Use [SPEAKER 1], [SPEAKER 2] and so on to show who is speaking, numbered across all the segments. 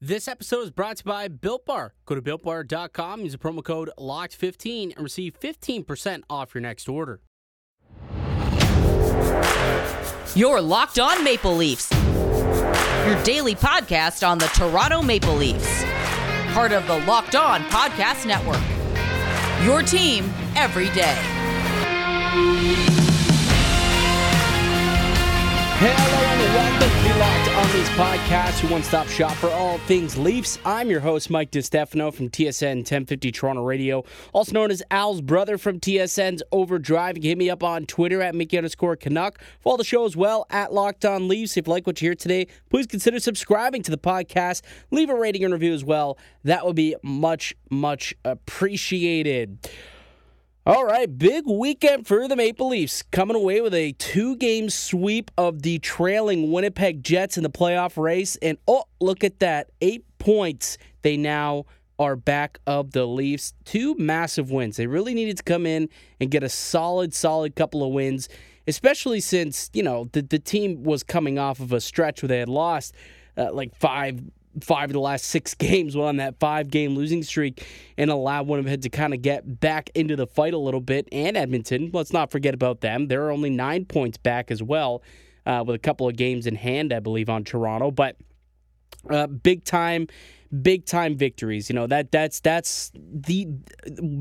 [SPEAKER 1] This episode is brought to you by Built Bar. Go to builtbar.com, use the promo code LOCKED15 and receive 15% off your next order.
[SPEAKER 2] You're Locked On Maple Leafs, your daily podcast on the Toronto Maple Leafs, part of the Locked On Podcast Network. Your team every day.
[SPEAKER 1] Hello and welcome to Locked On Leafs podcast, your one-stop shop for all things Leafs. I'm your host, Mike DiStefano from TSN 1050 Toronto Radio, also known as Al's brother from TSN's Overdrive. Hit me up on Twitter at Mickey underscore Canuck. Follow the show as well at Locked On Leafs. If you like what you hear today, please consider subscribing to the podcast. Leave a rating and review as well. That would be much, much appreciated. All right, big weekend for the Maple Leafs, coming away with a two game sweep of the trailing Winnipeg Jets in the playoff race. And oh, look at that eight points. They now are back of the Leafs. Two massive wins. They really needed to come in and get a solid, solid couple of wins, especially since, you know, the, the team was coming off of a stretch where they had lost uh, like five five of the last six games on that five game losing streak and allowed Winnipeg to kind of get back into the fight a little bit. And Edmonton, let's not forget about them. They're only nine points back as well, uh, with a couple of games in hand, I believe, on Toronto. But uh, big time. Big time victories, you know that that's that's the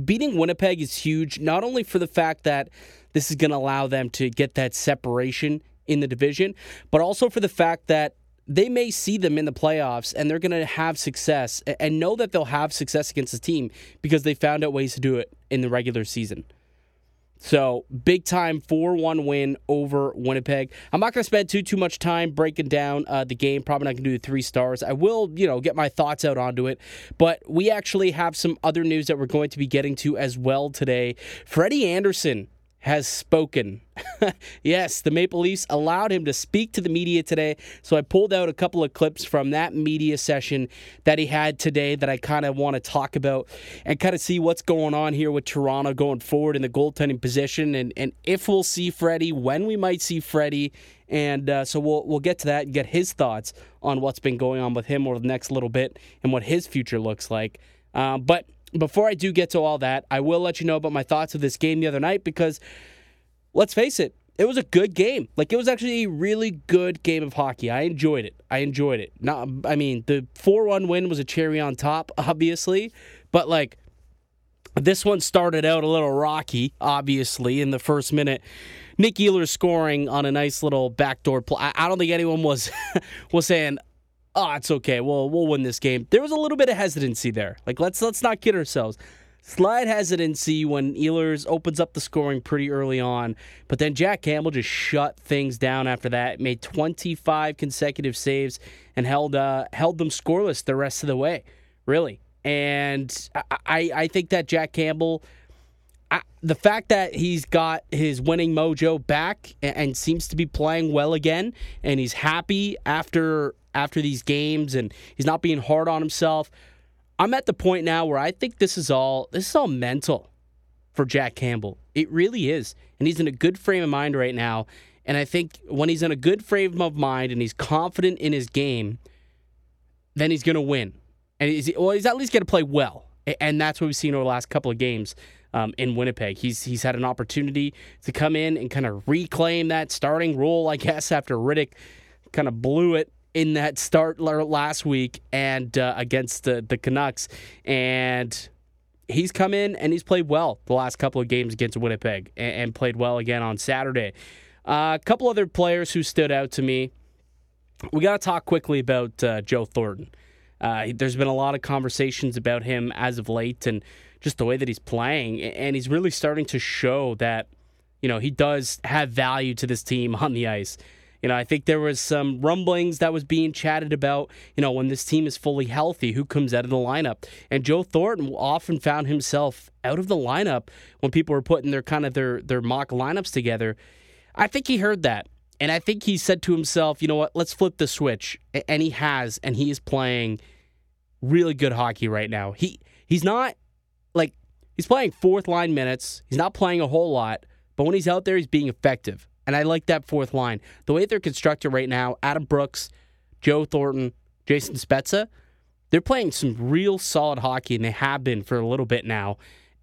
[SPEAKER 1] beating Winnipeg is huge. Not only for the fact that this is going to allow them to get that separation in the division, but also for the fact that they may see them in the playoffs and they're going to have success and know that they'll have success against the team because they found out ways to do it in the regular season. So big time 4-1 win over Winnipeg. I'm not going to spend too too much time breaking down uh, the game. Probably not going to do the three stars. I will, you know, get my thoughts out onto it. But we actually have some other news that we're going to be getting to as well today. Freddie Andersen has spoken. yes, the Maple Leafs allowed him to speak to the media today. So I pulled out a couple of clips from that media session that he had today that I kind of want to talk about and kind of see what's going on here with Toronto going forward in the goaltending position and, and if we'll see Freddie, when we might see Freddie. And uh, so we'll we'll get to that and get his thoughts on what's been going on with him over the next little bit and what his future looks like. Uh, but before I do get to all that, I will let you know about my thoughts of this game the other night because let's face it, it was a good game. Like it was actually a really good game of hockey. I enjoyed it. I enjoyed it. Not I mean, the 4-1 win was a cherry on top, obviously, but like this one started out a little rocky, obviously, in the first minute. Nick Ehlers scoring on a nice little backdoor play. I don't think anyone was was saying, oh, it's okay. We'll we'll win this game. There was a little bit of hesitancy there. Like let's let's not kid ourselves. Slight hesitancy when Ehlers opens up the scoring pretty early on, but then Jack Campbell just shut things down after that. Made 25 consecutive saves and held uh, held them scoreless the rest of the way. Really, and I I think that Jack Campbell. I, the fact that he's got his winning mojo back and, and seems to be playing well again, and he's happy after after these games and he's not being hard on himself. I'm at the point now where I think this is all this is all mental for Jack Campbell. It really is. And he's in a good frame of mind right now. And I think when he's in a good frame of mind and he's confident in his game, then he's going to win. And he's, well, he's at least going to play well. And that's what we've seen over the last couple of games um, in Winnipeg. He's he's had an opportunity to come in and kind of reclaim that starting role, I guess, after Rittich kind of blew it in that start last week and uh, against the, the Canucks. And he's come in and he's played well the last couple of games against Winnipeg and, and played well again on Saturday. Uh, a couple other players who stood out to me. We got to talk quickly about uh, Joe Thornton. Uh, there's been a lot of conversations about him as of late and just the way that he's playing. And he's really starting to show that, you know, he does have value to this team on the ice. You know, I think there was some rumblings that was being chatted about, you know, when this team is fully healthy, who comes out of the lineup. And Joe Thornton often found himself out of the lineup when people were putting their kind of their their mock lineups together. I think he heard that. And I think he said to himself, you know what, let's flip the switch. And he has, and he is playing really good hockey right now. He he's not like he's playing fourth line minutes. He's not playing a whole lot, but when he's out there, he's being effective. And I like that fourth line. The way they're constructed right now, Adam Brooks, Joe Thornton, Jason Spezza, they're playing some real solid hockey, and they have been for a little bit now,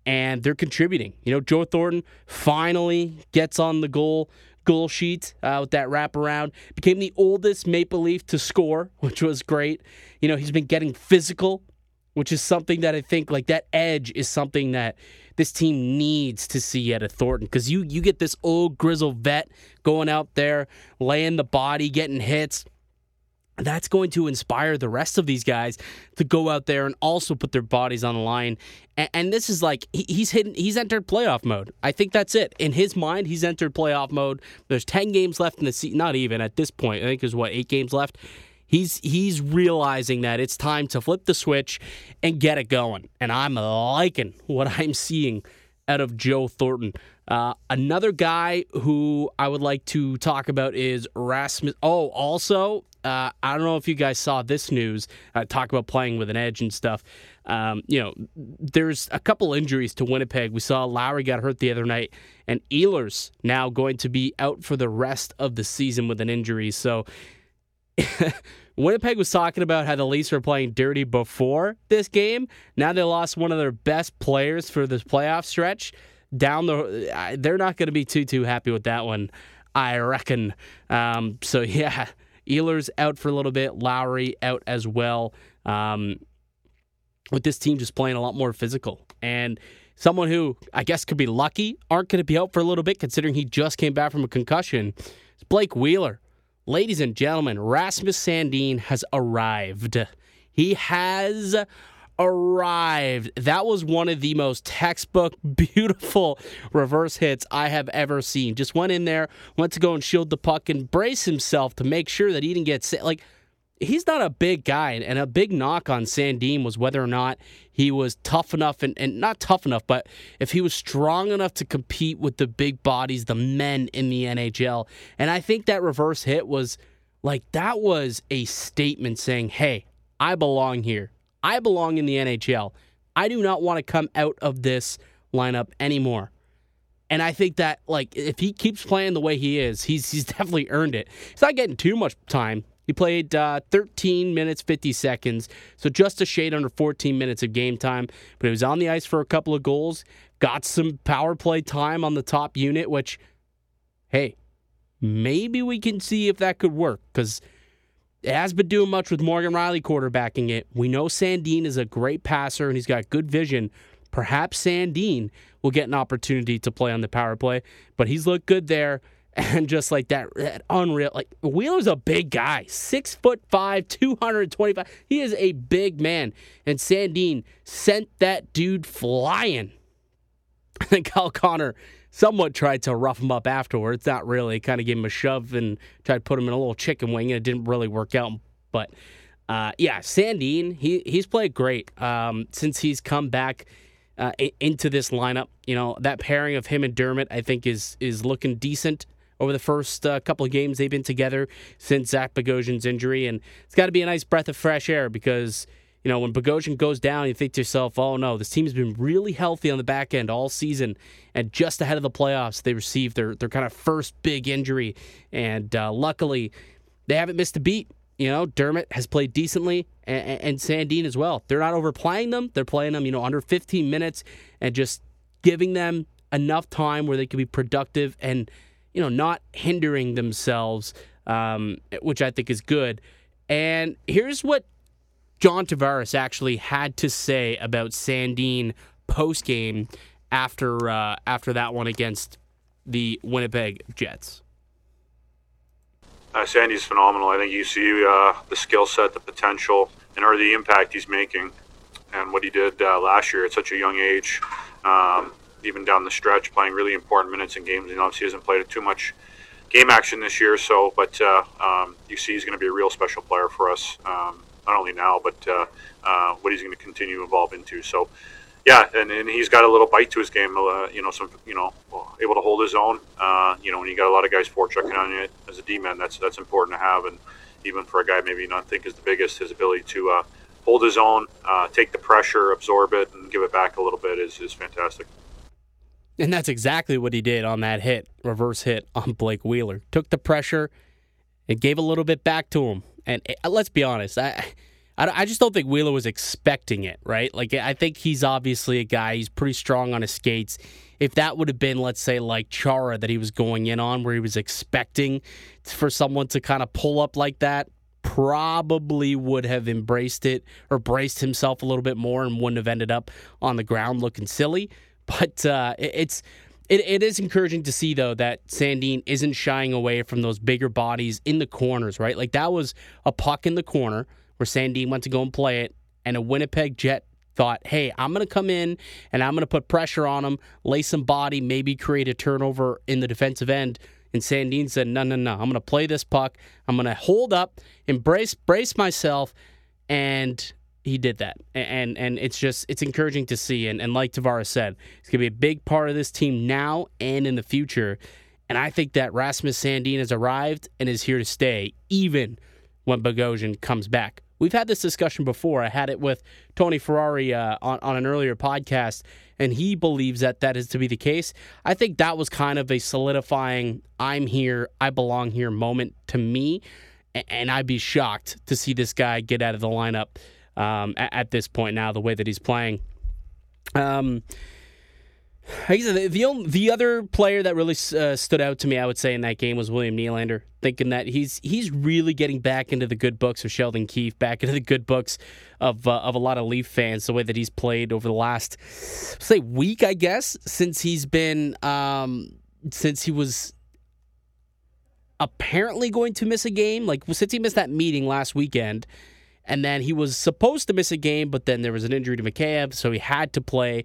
[SPEAKER 1] and they're contributing. You know, Joe Thornton finally gets on the goal goal sheet uh, with that wraparound. Became the oldest Maple Leaf to score, which was great. You know, he's been getting physical, which is something that I think like that edge is something that this team needs to see a Thornton because you you get this old grizzled vet going out there, laying the body, getting hits that's going to inspire the rest of these guys to go out there and also put their bodies on the line. And, and this is like he's hidden, he's entered playoff mode. I think that's it. In his mind, he's entered playoff mode. There's ten games left in the season. Not even at this point. I think there's what eight games left. He's he's realizing that it's time to flip the switch and get it going. And I'm liking what I'm seeing out of Joe Thornton. Uh, another guy who I would like to talk about is Rasmus. Oh, also, uh, I don't know if you guys saw this news. Uh, talk about playing with an edge and stuff. Um, you know, there's a couple injuries to Winnipeg. We saw Lowry got hurt the other night, and Ehlers now going to be out for the rest of the season with an injury. So. Winnipeg was talking about how the Leafs were playing dirty before this game. Now they lost one of their best players for this playoff stretch. Down the, they're not going to be too too happy with that one, I reckon. Um, so yeah, Ehlers out for a little bit. Lowry out as well. Um, with this team just playing a lot more physical and someone who I guess could be lucky aren't going to be out for a little bit considering he just came back from a concussion. It's Blake Wheeler. Ladies and gentlemen, Rasmus Sandin has arrived. He has arrived. That was one of the most textbook, beautiful reverse hits I have ever seen. Just went in there, went to go and shield the puck and brace himself to make sure that he didn't get sick. Like, he's not a big guy, and a big knock on Sandin was whether or not he was tough enough, and, and not tough enough, but if he was strong enough to compete with the big bodies, the men in the NHL. And I think that reverse hit was like, that was a statement saying, hey, I belong here. I belong in the NHL. I do not want to come out of this lineup anymore. And I think that like if he keeps playing the way he is, he's he's definitely earned it. He's not getting too much time. He played uh, 13 minutes 50 seconds, so just a shade under 14 minutes of game time. But he was on the ice for a couple of goals, got some power play time on the top unit. Which, hey, maybe we can see if that could work because it has been doing much with Morgan Rielly quarterbacking it. We know Sandin is a great passer and he's got good vision. Perhaps Sandin will get an opportunity to play on the power play, but he's looked good there. And just like that, that unreal. Like Wheeler's a big guy, six foot five, two hundred twenty-five. He is a big man, and Sandin sent that dude flying. I think Kyle Connor somewhat tried to rough him up afterwards. Not really. Kind of gave him a shove and tried to put him in a little chicken wing, and it didn't really work out. But uh, yeah, Sandin, he he's played great um, since he's come back uh, into this lineup. You know that pairing of him and Dermott, I think, is is looking decent over the first uh, couple of games they've been together since Zach Bogosian's injury, and it's got to be a nice breath of fresh air because you know, when Bogosian goes down, you think to yourself, oh no, this team has been really healthy on the back end all season. And just ahead of the playoffs, they received their, their kind of first big injury. And uh, luckily, they haven't missed a beat. You know, Dermott has played decently and, and Sandin as well. They're not overplaying them. They're playing them, you know, under 15 minutes and just giving them enough time where they can be productive and, you know, not hindering themselves, um, which I think is good. And here's what John Tavares actually had to say about Sandin post game after uh, after that one against the Winnipeg Jets.
[SPEAKER 3] Uh, Sandy's phenomenal. I think you see uh, the skill set, the potential, and or the impact he's making, and what he did uh, last year at such a young age, um, even down the stretch, playing really important minutes in games. And obviously, hasn't played too much game action this year. So, but uh, um, you see, he's going to be a real special player for us. Um, not only now, but uh, uh, what he's going to continue to evolve into. So, yeah, and, and he's got a little bite to his game. Uh, you know, some you know, able to hold his own. Uh, you know, when you got a lot of guys forechecking on you as a D man, that's that's important to have. And even for a guy maybe you not think is the biggest, his ability to uh, hold his own, take the pressure, absorb it, and give it back a little bit is is fantastic.
[SPEAKER 1] And that's exactly what he did on that hit, reverse hit on Blake Wheeler. Took the pressure and gave a little bit back to him. And uh, let's be honest, I, I just don't think Wheeler was expecting it, right? Like, I think he's obviously a guy, he's pretty strong on his skates. If that would have been, let's say, like Chara that he was going in on, where he was expecting for someone to kind of pull up like that, probably would have embraced it or braced himself a little bit more and wouldn't have ended up on the ground looking silly. But uh, it's it, it is encouraging to see though that Sandin isn't shying away from those bigger bodies in the corners, right? Like that was a puck in the corner where Sandin went to go and play it, and a Winnipeg Jet thought, hey, I'm going to come in and I'm going to put pressure on him, lay some body, maybe create a turnover in the defensive end. And Sandin said, no, no, no, I'm going to play this puck. I'm going to hold up, embrace, brace myself, and he did that. And and it's just it's encouraging to see. And, and like Tavares said, it's gonna be a big part of this team now and in the future. And I think that Rasmus Sandin has arrived and is here to stay, even when Bogosian comes back. We've had this discussion before. I had it with Tony Ferrari uh, on, on an earlier podcast, and he believes that that is to be the case. I think that was kind of a solidifying, I'm here, I belong here moment to me. And I'd be shocked to see this guy get out of the lineup um, at, at, this point now, the way that he's playing. Um, the, the, the other player that really uh, stood out to me, I would say, in that game was William Nylander. Thinking that he's he's really getting back into the good books of Sheldon Keefe, back into the good books of uh, of a lot of Leaf fans. The way that he's played over the last say week, I guess, since he's been um, since he was apparently going to miss a game. Like since he missed that meeting last weekend, and then he was supposed to miss a game, but then there was an injury to Mikheyev, so he had to play.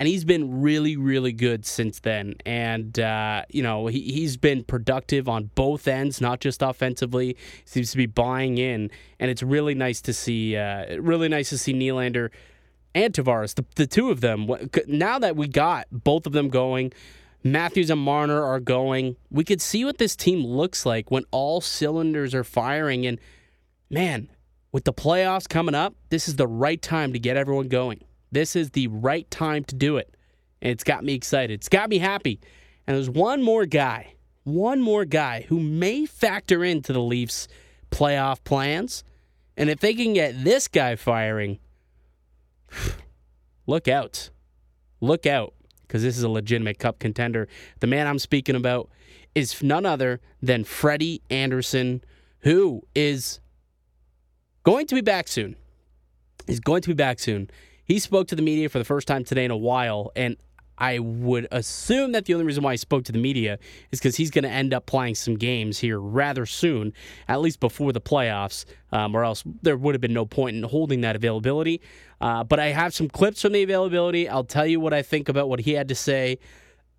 [SPEAKER 1] And he's been really, really good since then. And, uh, you know, he, he's been productive on both ends, not just offensively. Seems to be buying in. And it's really nice to see, uh, really nice to see Nylander and Tavares, the, the two of them. Now that we got both of them going, Matthews and Marner are going, we could see what this team looks like when all cylinders are firing. And, man, with the playoffs coming up, this is the right time to get everyone going. This is the right time to do it. And it's got me excited. It's got me happy. And there's one more guy, one more guy who may factor into the Leafs' playoff plans. And if they can get this guy firing, look out. Look out, because this is a legitimate cup contender. The man I'm speaking about is none other than Freddie Andersen, who is going to be back soon. He's going to be back soon. He spoke to the media for the first time today in a while, and I would assume that the only reason why he spoke to the media is because he's going to end up playing some games here rather soon, at least before the playoffs, um, or else there would have been no point in holding that availability. Uh, but I have some clips from the availability. I'll tell you what I think about what he had to say,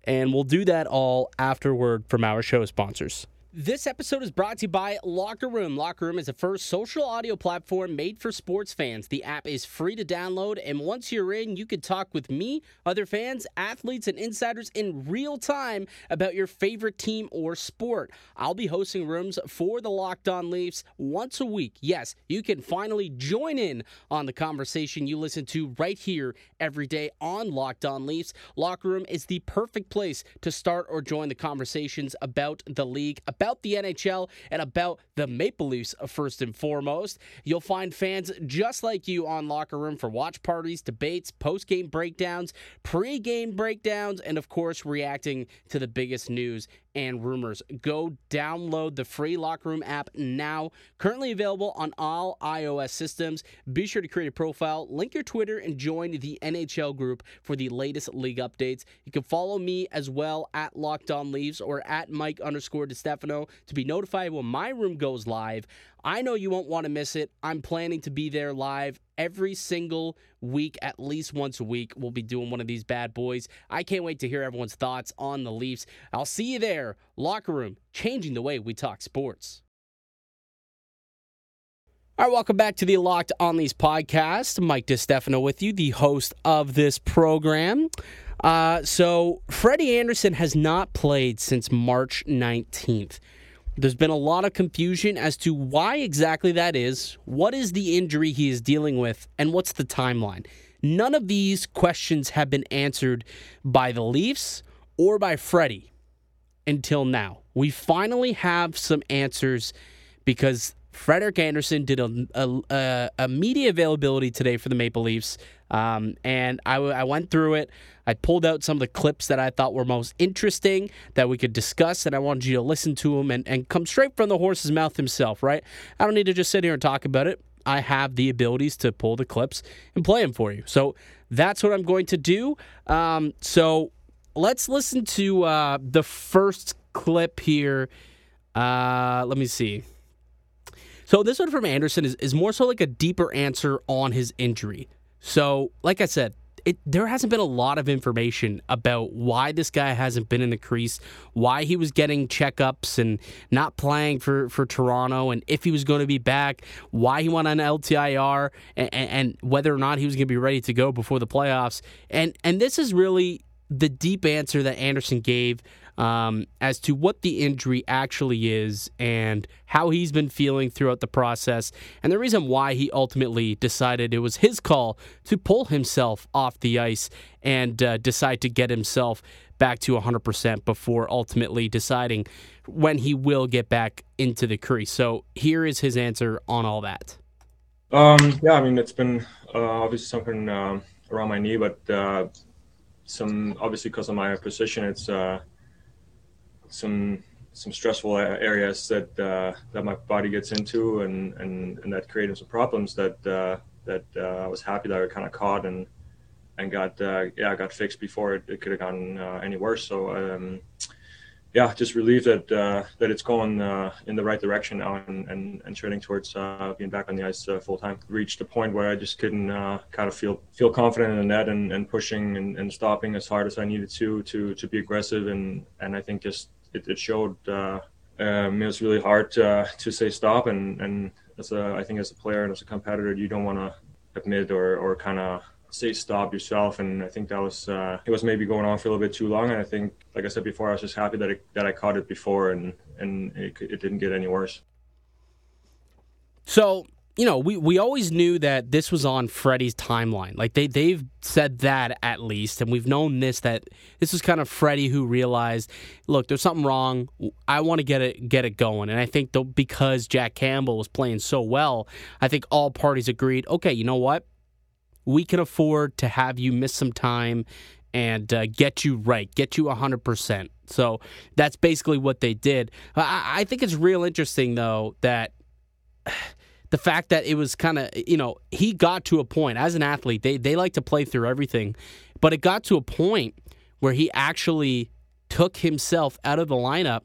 [SPEAKER 1] and we'll do that all afterward from our show sponsors. This episode is brought to you by Locker Room. Locker Room is the first social audio platform made for sports fans. The app is free to download, and once you're in, you can talk with me, other fans, athletes, and insiders in real time about your favorite team or sport. I'll be hosting rooms for the Locked On Leafs once a week. Yes, you can finally join in on the conversation you listen to right here every day on Locked On Leafs. Locker Room is the perfect place to start or join the conversations about the league, about about the NHL and about the Maple Leafs uh, first and foremost. You'll find fans just like you on Locker Room for watch parties, debates, post game breakdowns, pre game breakdowns, and of course, reacting to the biggest news and rumors. Go download the free Locker Room app now. Currently available on all iOS systems. Be sure to create a profile, link your Twitter, and join the NHL group for the latest league updates. You can follow me as well at Locked On Leaves or at Mike underscore To be notified when my room goes live. I know you won't want to miss it. I'm planning to be there live every single week, at least once a week. We'll be doing one of these bad boys. I can't wait to hear everyone's thoughts on the Leafs. I'll see you there. Locker room, changing the way we talk sports. All right, welcome back to the Locked On These podcast. Mike DiStefano with you, the host of this program. Uh, so, Freddie Andersen has not played since March 19th. There's been a lot of confusion as to why exactly that is, what is the injury he is dealing with, and what's the timeline. None of these questions have been answered by the Leafs or by Freddie until now. We finally have some answers because Frederik Andersen did a, a, a, media availability today for the Maple Leafs, um, and I, I went through it. I pulled out some of the clips that I thought were most interesting that we could discuss, and I wanted you to listen to them and, and come straight from the horse's mouth himself, right? I don't need to just sit here and talk about it. I have the abilities to pull the clips and play them for you. So that's what I'm going to do. Um, so let's listen to uh, the first clip here. Uh, let me see. So this one from Andersen is, is more so like a deeper answer on his injury. So, like I said, it, there hasn't been a lot of information about why this guy hasn't been in the crease, why he was getting checkups and not playing for, for Toronto, and if he was going to be back, why he went on LTIR, and, and whether or not he was going to be ready to go before the playoffs. And and this is really the deep answer that Andersen gave um, as to what the injury actually is and how he's been feeling throughout the process, and the reason why he ultimately decided it was his call to pull himself off the ice and uh, decide to get himself back to 100% before ultimately deciding when he will get back into the crease. So here is his answer on all that.
[SPEAKER 4] Um, yeah, I mean, it's been uh, obviously something uh, around my knee, but uh, some obviously because of my position, it's uh, some some stressful areas that uh, that my body gets into, and and, and that created some problems that uh, that uh, I was happy that I kind of caught and and got uh, yeah got fixed before it, it could have gone uh, any worse. So um, yeah, just relieved that uh, that it's going in the right direction now and and, and trending towards being back on the ice full time. Reached a point where I just couldn't kind of feel feel confident in the net and, and pushing and, and stopping as hard as I needed to to to be aggressive and and I think just it, it showed. Uh, um, it was really hard to, to say stop and and as a I think as a player and as a competitor you don't want to admit or or kind of say stop yourself. And I think that was uh, it was maybe going on for a little bit too long. And I think, like I said before, I was just happy that it, that I caught it before and and it, it didn't get any worse.
[SPEAKER 1] So you know, we, we always knew that this was on Freddie's timeline. Like they they've said that at least, and we've known this that this was kind of Freddie who realized, look, there's something wrong. I want to get it get it going. And I think the, because Jack Campbell was playing so well, I think all parties agreed. Okay, you know what? we can afford to have you miss some time and uh, get you right, get you 100%. So that's basically what they did. I, I think it's real interesting, though, that the fact that it was kind of, you know, he got to a point as an athlete, they, they like to play through everything, but it got to a point where he actually took himself out of the lineup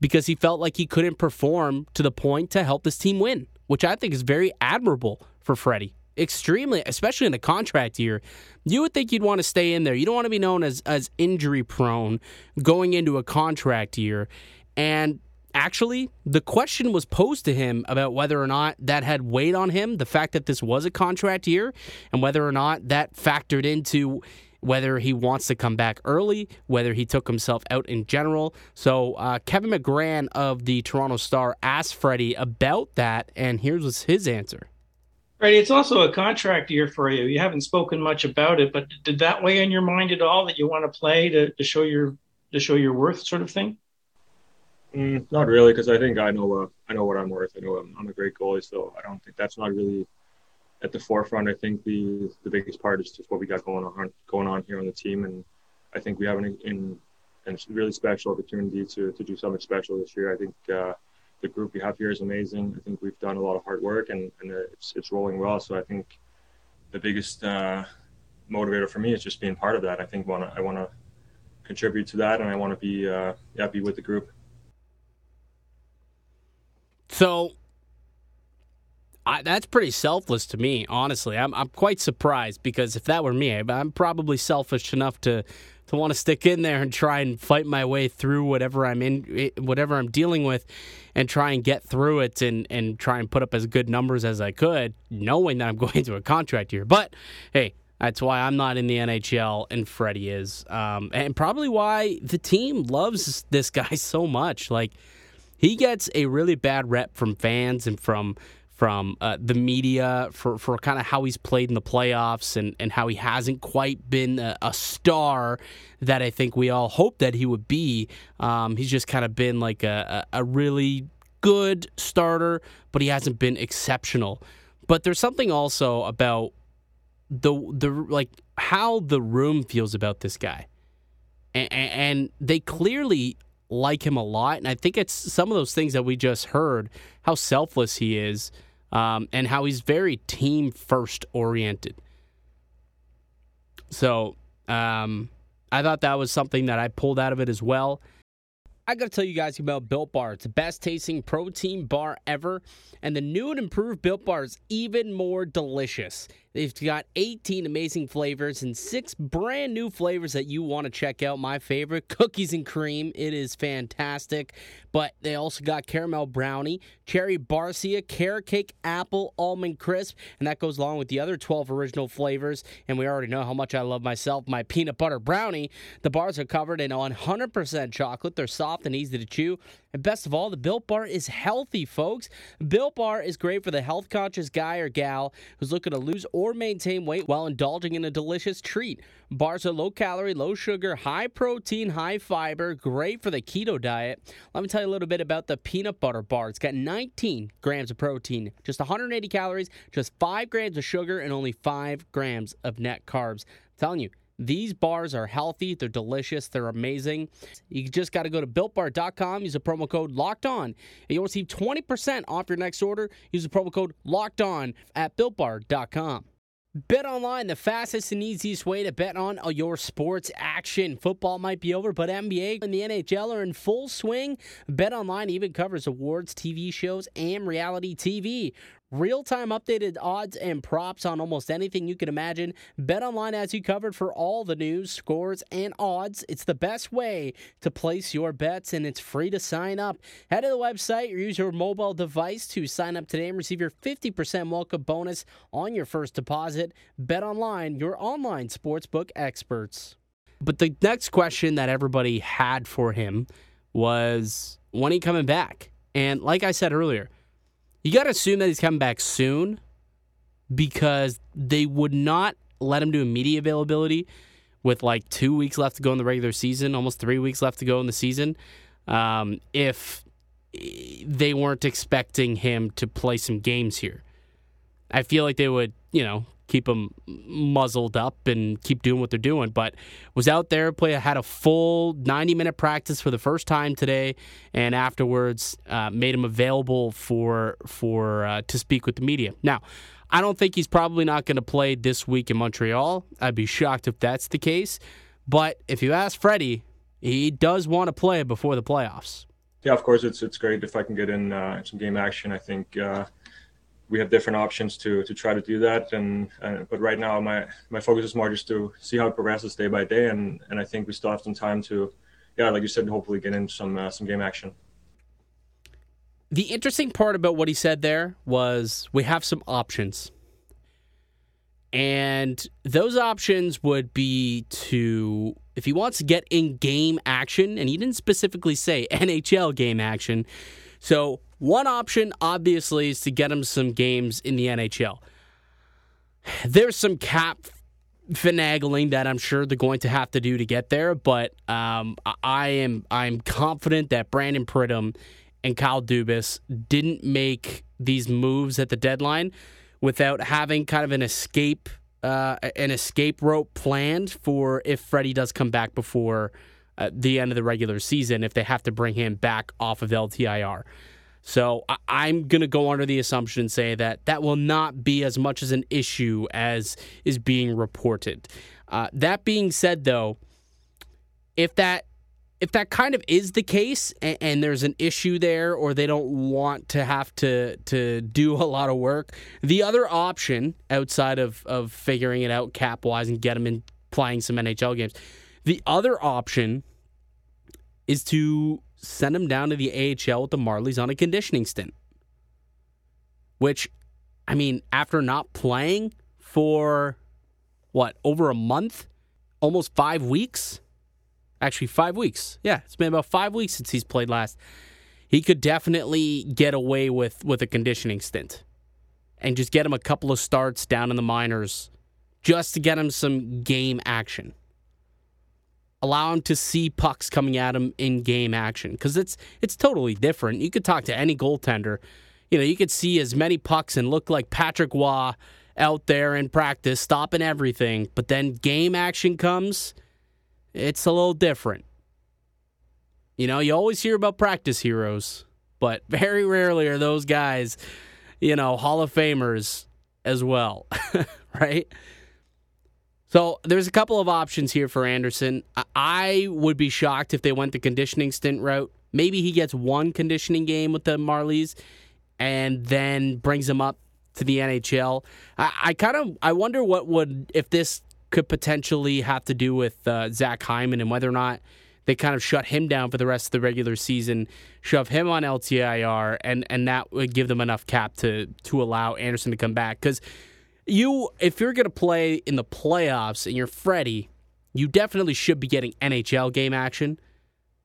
[SPEAKER 1] because he felt like he couldn't perform to the point to help this team win, which I think is very admirable for Freddie extremely, especially in a contract year, you would think you'd want to stay in there. You don't want to be known as as injury prone going into a contract year. And actually, the question was posed to him about whether or not that had weighed on him, the fact that this was a contract year, and whether or not that factored into whether he wants to come back early, whether he took himself out in general. So uh, Kevin McGran of the Toronto Star asked Freddie about that, and here's his answer.
[SPEAKER 5] Right. It's also a contract year for you. You haven't spoken much about it, but did that weigh in your mind at all that you want to play to, to show your to show your worth, sort of thing?
[SPEAKER 4] Mm, not really, because I think I know uh, I know what I'm worth. I know I'm, I'm, a great goalie, so I don't think that's not really at the forefront. I think the the biggest part is just what we got going on going on here on the team, and I think we have an in, a really special opportunity to to do something special this year. I think. Uh, the group we have here is amazing. I think we've done a lot of hard work and, and it's, it's rolling well. So I think the biggest uh, motivator for me is just being part of that. I think wanna, I want to contribute to that and I want to be, uh, yeah, be with the group.
[SPEAKER 1] So I, that's pretty selfless to me, honestly. I'm, I'm quite surprised because if that were me, I'm probably selfish enough to to want to stick in there and try and fight my way through whatever I'm in, whatever I'm dealing with, and try and get through it and and try and put up as good numbers as I could, knowing that I'm going to a contract year. But hey, that's why I'm not in the NHL and Freddie is, um, and probably why the team loves this guy so much. Like he gets a really bad rep from fans and from from uh, the media for, for kind of how he's played in the playoffs and, and how he hasn't quite been a, a star that I think we all hoped that he would be. Um, he's just kind of been like a, a, really good starter, but he hasn't been exceptional. But there's something also about the the like how the room feels about this guy, and, and they clearly like him a lot. And I think it's some of those things that we just heard, how selfless he is, um, and how he's very team first oriented. So um, I thought that was something that I pulled out of it as well. I got to tell you guys about Built Bar. It's the best tasting protein bar ever, and the new and improved Built Bar is even more delicious. They've got 18 amazing flavors and six brand new flavors that you want to check out. My favorite, cookies and cream. It is fantastic. But they also got caramel brownie, cherry barcia, carrot cake, apple, almond crisp, and that goes along with the other 12 original flavors. And we already know how much I love myself my peanut butter brownie. The bars are covered in 100% chocolate. They're soft and easy to chew. And best of all, the Built Bar is healthy, folks. Built Bar is great for the health conscious guy or gal who's looking to lose or maintain weight while indulging in a delicious treat. Bars are low calorie, low sugar, high protein, high fiber, great for the keto diet. Let me tell you a little bit about the peanut butter bar. It's got 19 grams of protein, just 180 calories, just 5 grams of sugar, and only 5 grams of net carbs. I'm telling you, these bars are healthy, they're delicious, they're amazing. You just got to go to builtbar.com, use the promo code locked on, and you'll receive 20% off your next order. Use the promo code locked on at builtbar.com. Bet online, the fastest and easiest way to bet on your sports action. Football might be over, but NBA and the NHL are in full swing. Bet online even covers awards, TV shows, and reality TV. Real time updated odds and props on almost anything you can imagine. Bet online has you covered for all the news, scores, and odds. It's the best way to place your bets, and it's free to sign up. Head to the website or use your mobile device to sign up today and receive your 50% welcome bonus on your first deposit. Bet online, your online sportsbook experts. But the next question that everybody had for him was when he coming back? And like I said earlier, you got to assume that he's coming back soon because they would not let him do immediate availability with like two weeks left to go in the regular season, almost three weeks left to go in the season, um, if they weren't expecting him to play some games here. I feel like they would, you know, keep them muzzled up and keep doing what they're doing. But was out there, play had a full 90 minute practice for the first time today, and afterwards uh, made him available for for uh, to speak with the media. Now. I don't think he's probably not going to play this week in Montreal. I'd be shocked if that's the case. But if you ask Freddie, he does want to play before the playoffs.
[SPEAKER 4] Yeah, of course, it's it's great if I can get in uh, some game action. I think uh, we have different options to to try to do that. And uh, but right now, my my focus is more just to see how it progresses day by day, and and I think we still have some time to, yeah, like you said, hopefully get in some uh, some game action.
[SPEAKER 1] The interesting part about what he said there was we have some options. And those options would be to, if he wants to get in game action, and he didn't specifically say NHL game action. So one option, obviously, is to get him some games in the NHL. There's some cap finagling that I'm sure they're going to have to do to get there, but um, I am I'm confident that Brandon Pridham and Kyle Dubas didn't make these moves at the deadline without having kind of an escape uh, an escape rope planned for if Freddie does come back before uh, the end of the regular season if they have to bring him back off of LTIR. So I- am going to go under the assumption and say that that will not be as much as an issue as is being reported. Uh, that being said, though, if that if that kind of is the case and, and, there's an issue there or they don't want to have to to do a lot of work the other option outside of of figuring it out cap wise and get them in playing some nhl games the other option is to send him down to the AHL with the Marlies on a conditioning stint. Which, I mean, after not playing for what, over a month? Almost five weeks? Actually, five weeks. Yeah, it's been about five weeks since he's played last. He could definitely get away with, with a conditioning stint and just get him a couple of starts down in the minors just to get him some game action. Allow him to see pucks coming at him in game action because it's it's totally different. You could talk to any goaltender, you know, you could see as many pucks and look like Patrick Roy out there in practice, stopping everything, but then game action comes, it's a little different. You know, you always hear about practice heroes, but very rarely are those guys, you know, Hall of Famers as well, right? So there's a couple of options here for Andersen. I would be shocked if they went the conditioning stint route. Maybe he gets one conditioning game with the Marlies and then brings him up to the NHL. I, I kind of I wonder what would if this could potentially have to do with uh, Zach Hyman and whether or not they kind of shut him down for the rest of the regular season, shove him on LTIR, and and that would give them enough cap to to allow Andersen to come back because you if you're going to play in the playoffs and you're Freddie, you definitely should be getting NHL game action.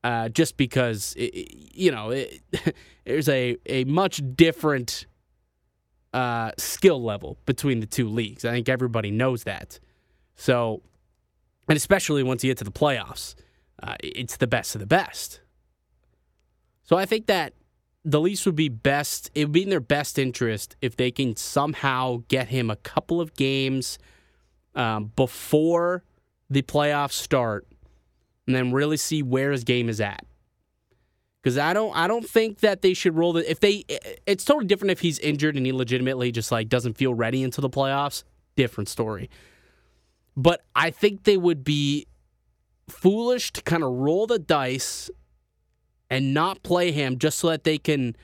[SPEAKER 1] Uh, just because it, you know it, there's a a much different uh, skill level between the two leagues. I think everybody knows that. So, and especially once you get to the playoffs, uh, it's the best of the best. So I think that the Leafs would be best. It would be in their best interest if they can somehow get him a couple of games um, before the playoffs start, and then really see where his game is at. Because I don't, I don't think that they should roll the. If they, it's totally different if he's injured and he legitimately just like doesn't feel ready into the playoffs. Different story. But I think they would be foolish to kind of roll the dice and not play him just so that they can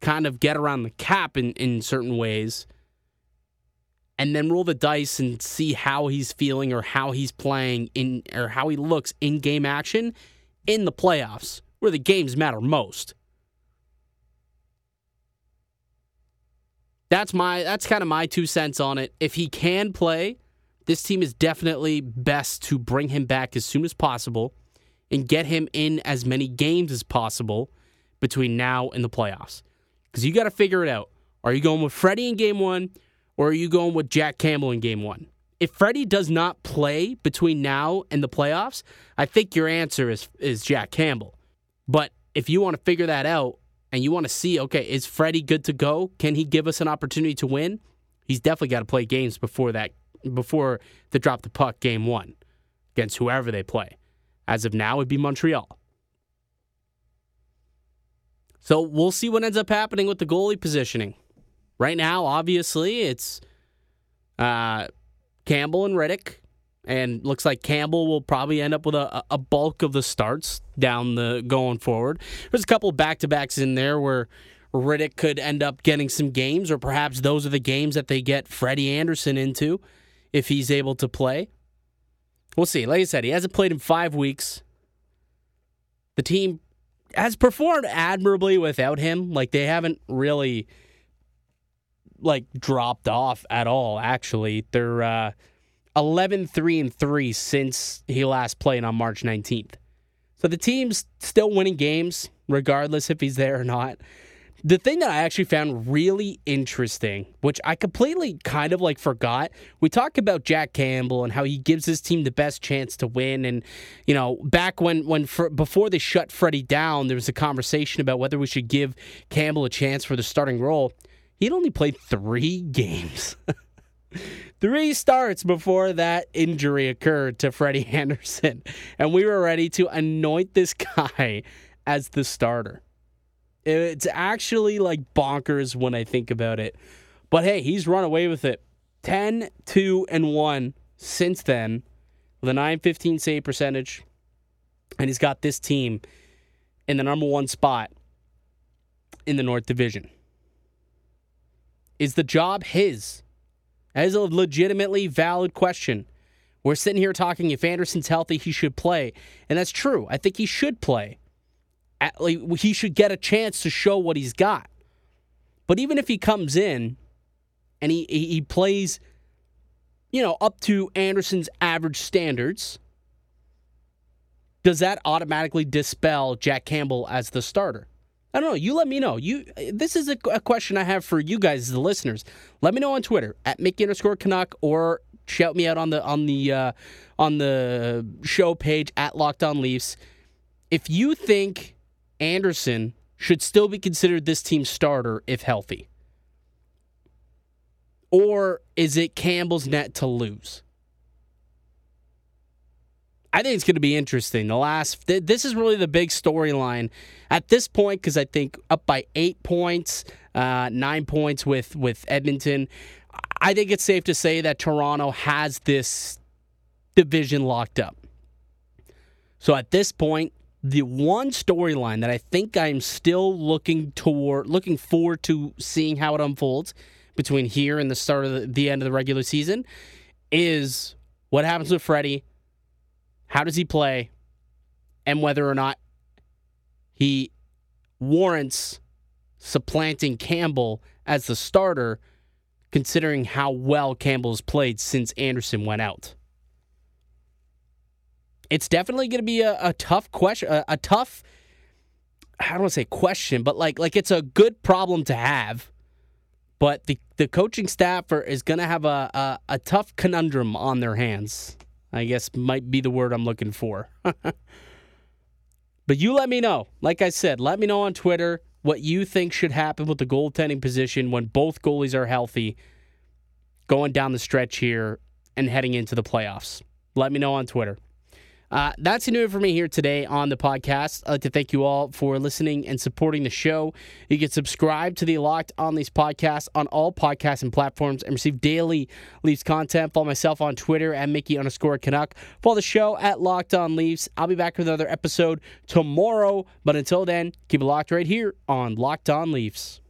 [SPEAKER 1] kind of get around the cap in, in certain ways and then roll the dice and see how he's feeling or how he's playing in or how he looks in game action in the playoffs where the games matter most. That's my that's kind of my two cents on it. If he can play, this team is definitely best to bring him back as soon as possible and get him in as many games as possible between now and the playoffs. Because you got to figure it out. Are you going with Freddie in game one or are you going with Jack Campbell in game one? If Freddie does not play between now and the playoffs, I think your answer is, is Jack Campbell. But if you want to figure that out and you want to see, okay, is Freddie good to go? Can he give us an opportunity to win? He's definitely got to play games before that, before the drop the puck game one against whoever they play. As of now, it'd be Montreal. So we'll see what ends up happening with the goalie positioning. Right now, obviously, it's uh, Campbell and Rittich, and looks like Campbell will probably end up with a, a bulk of the starts down the going forward. There's a couple back to backs in there where Rittich could end up getting some games, or perhaps those are the games that they get Freddie Andersen into if he's able to play. We'll see. Like I said, he hasn't played in five weeks. The team has performed admirably without him. Like they haven't really like dropped off at all. Actually, they're uh, 11 3 and 3 since he last played on March 19th. So the team's still winning games, regardless if he's there or not. The thing that I actually found really interesting, which I completely kind of like forgot, we talked about Jack Campbell and how he gives his team the best chance to win. And you know, back when when for, before they shut Freddie down, there was a conversation about whether we should give Campbell a chance for the starting role. He'd only played three games. three starts before that injury occurred to Freddie Andersen. And we were ready to anoint this guy as the starter. It's actually like bonkers when I think about it. But hey, he's run away with it. 10, 2, and 1 since then with a 915 save percentage. And he's got this team in the number one spot in the North Division. Is the job his? That is a legitimately valid question. We're sitting here talking if Andersen's healthy, he should play. And that's true. I think he should play he should get a chance to show what he's got. But even if he comes in and he he plays, you know, up to Andersen's average standards, does that automatically dispel Jack Campbell as the starter? I don't know. You let me know. You this is a, a question I have for you guys, the listeners. Let me know on Twitter at Mickey underscore Canuck or shout me out on the on the uh, on the show page at Locked On Leafs. If you think Andersen should still be considered this team's starter if healthy, or is it Campbell's net to lose? I think it's going to be interesting. The last, th- this is really the big storyline at this point because I think up by eight points, uh, nine points with with Edmonton. I think it's safe to say that Toronto has this division locked up. So at this point, the one storyline that I think I'm still looking toward, looking forward to seeing how it unfolds between here and the start of the, the end of the regular season is what happens with Freddie how does he play, and whether or not he warrants supplanting Campbell as the starter, considering how well Campbell has played since Andersen went out. It's definitely going to be a, a, tough question, a, a tough. I don't want to say question, but like like it's a good problem to have. But the the coaching staff are, is going to have a, a a tough conundrum on their hands. I guess might be the word I'm looking for. but you let me know. Like I said, let me know on Twitter what you think should happen with the goaltending position when both goalies are healthy going down the stretch here and heading into the playoffs. Let me know on Twitter. Uh, that's enough for me here today on the podcast. I'd like to thank you all for listening and supporting the show. You can subscribe to the Locked On Leafs podcast on all podcasts and platforms and receive daily Leafs content. Follow myself on Twitter at Mickey underscore Canuck. Follow the show at Locked On Leafs. I'll be back with another episode tomorrow. But until then, keep it locked right here on Locked On Leafs.